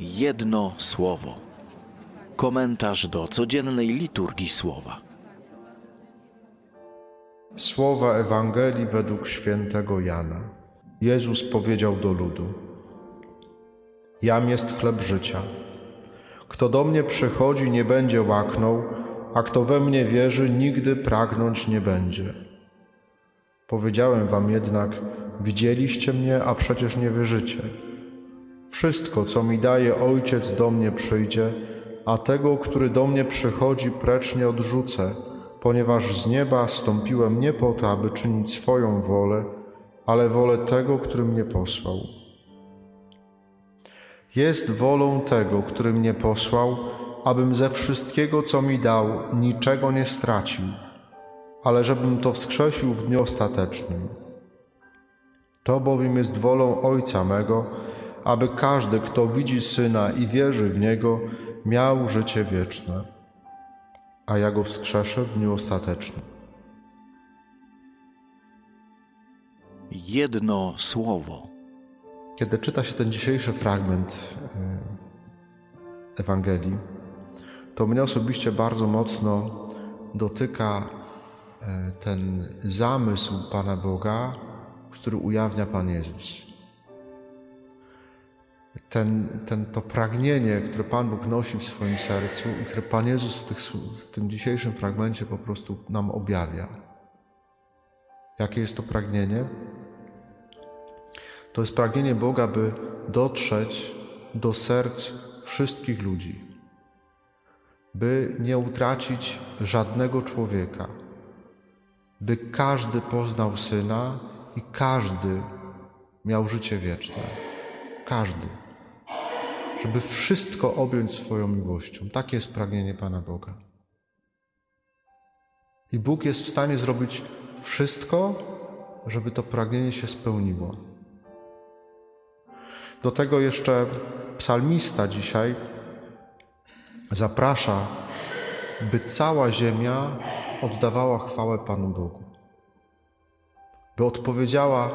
Jedno słowo. Komentarz do codziennej liturgii słowa. Słowa Ewangelii według świętego Jana. Jezus powiedział do ludu: Jam jest chleb życia. Kto do mnie przychodzi, nie będzie łaknął, a kto we mnie wierzy, nigdy pragnąć nie będzie. Powiedziałem wam jednak: Widzieliście mnie, a przecież nie wierzycie. Wszystko, co mi daje Ojciec, do mnie przyjdzie, a tego, który do mnie przychodzi, precz nie odrzucę, ponieważ z nieba stąpiłem nie po to, aby czynić swoją wolę, ale wolę tego, który mnie posłał. Jest wolą tego, który mnie posłał, abym ze wszystkiego, co mi dał, niczego nie stracił, ale żebym to wskrzesił w dniu ostatecznym. To bowiem jest wolą Ojca mego, aby każdy, kto widzi Syna i wierzy w Niego, miał życie wieczne, a ja Go wskrzeszę w dniu ostatecznym. Jedno słowo. Kiedy czyta się ten dzisiejszy fragment e, Ewangelii, to mnie osobiście bardzo mocno dotyka e, ten zamysł Pana Boga, który ujawnia Pan Jezus ten, ten, to pragnienie, które Pan Bóg nosi w swoim sercu i które Pan Jezus w, tych, w tym dzisiejszym fragmencie po prostu nam objawia. Jakie jest to pragnienie? To jest pragnienie Boga, by dotrzeć do serc wszystkich ludzi, by nie utracić żadnego człowieka, by każdy poznał Syna i każdy miał życie wieczne. Każdy żeby wszystko objąć swoją miłością. Takie jest pragnienie Pana Boga. I Bóg jest w stanie zrobić wszystko, żeby to pragnienie się spełniło. Do tego jeszcze psalmista dzisiaj zaprasza, by cała ziemia oddawała chwałę Panu Bogu. By odpowiedziała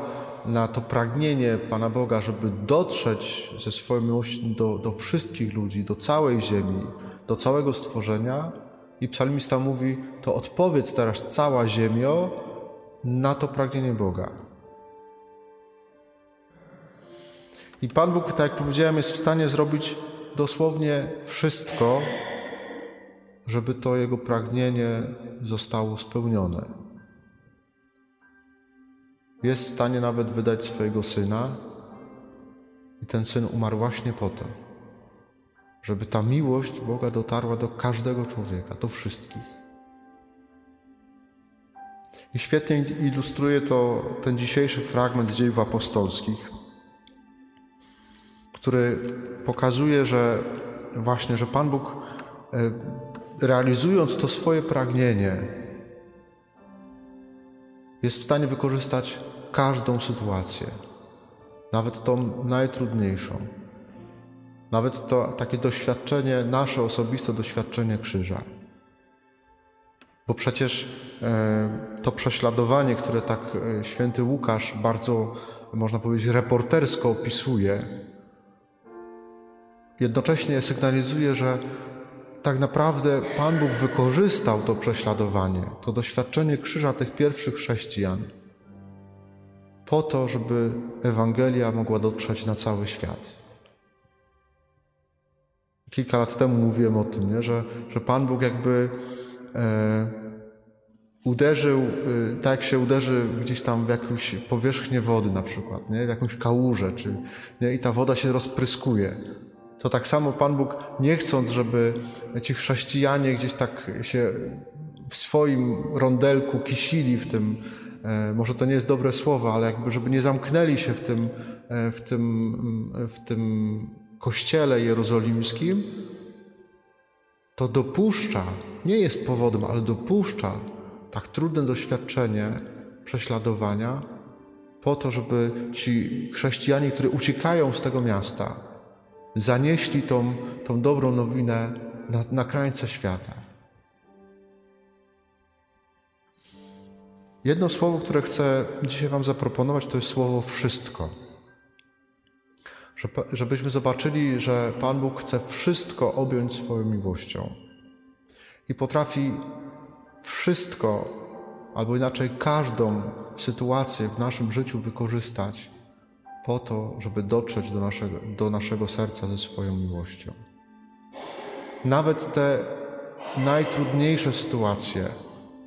na to pragnienie Pana Boga, żeby dotrzeć ze swoją miłością do, do wszystkich ludzi, do całej ziemi, do całego stworzenia. I psalmista mówi: To odpowiedz teraz cała ziemio na to pragnienie Boga. I Pan Bóg, tak jak powiedziałem, jest w stanie zrobić dosłownie wszystko, żeby to Jego pragnienie zostało spełnione. Jest w stanie nawet wydać swojego syna, i ten syn umarł właśnie po to, żeby ta miłość Boga dotarła do każdego człowieka, do wszystkich. I świetnie ilustruje to ten dzisiejszy fragment z dziejów apostolskich, który pokazuje, że właśnie, że Pan Bóg e, realizując to swoje pragnienie, jest w stanie wykorzystać każdą sytuację, nawet tą najtrudniejszą. Nawet to takie doświadczenie, nasze osobiste doświadczenie krzyża. Bo przecież e, to prześladowanie, które tak e, święty Łukasz bardzo, można powiedzieć, reportersko opisuje, jednocześnie sygnalizuje, że tak naprawdę Pan Bóg wykorzystał to prześladowanie, to doświadczenie krzyża tych pierwszych chrześcijan po to, żeby Ewangelia mogła dotrzeć na cały świat. Kilka lat temu mówiłem o tym, nie? Że, że Pan Bóg jakby e, uderzył, e, tak jak się uderzy gdzieś tam w jakąś powierzchnię wody na przykład, nie? w jakąś kałużę, czy, nie? i ta woda się rozpryskuje. To tak samo Pan Bóg, nie chcąc, żeby ci chrześcijanie gdzieś tak się w swoim rondelku kisili w tym, może to nie jest dobre słowo, ale jakby, żeby nie zamknęli się w tym, e, w tym, w tym kościele jerozolimskim, to dopuszcza, nie jest powodem, ale dopuszcza tak trudne doświadczenie prześladowania po to, żeby ci chrześcijanie, którzy uciekają z tego miasta, zanieśli tą, tą dobrą nowinę na, na krańce świata. Jedno słowo, które chcę dzisiaj Wam zaproponować, to jest słowo wszystko. żebyśmy zobaczyli, że Pan Bóg chce wszystko objąć swoją miłością i potrafi wszystko, albo inaczej każdą sytuację w naszym życiu wykorzystać po to, żeby dotrzeć do naszego, do naszego serca ze swoją miłością. Nawet te najtrudniejsze sytuacje,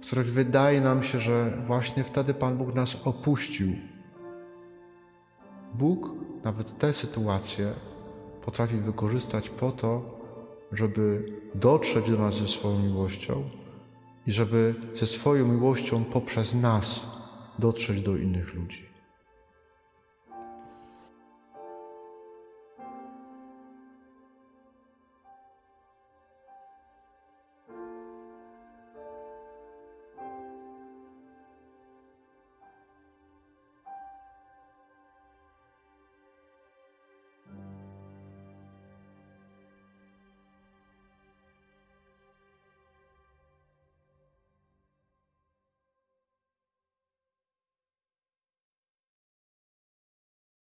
w których wydaje nam się, że właśnie wtedy Pan Bóg nas opuścił, Bóg nawet te sytuacje potrafi wykorzystać po to, żeby dotrzeć do nas ze swoją miłością i żeby ze swoją miłością poprzez nas dotrzeć do innych ludzi.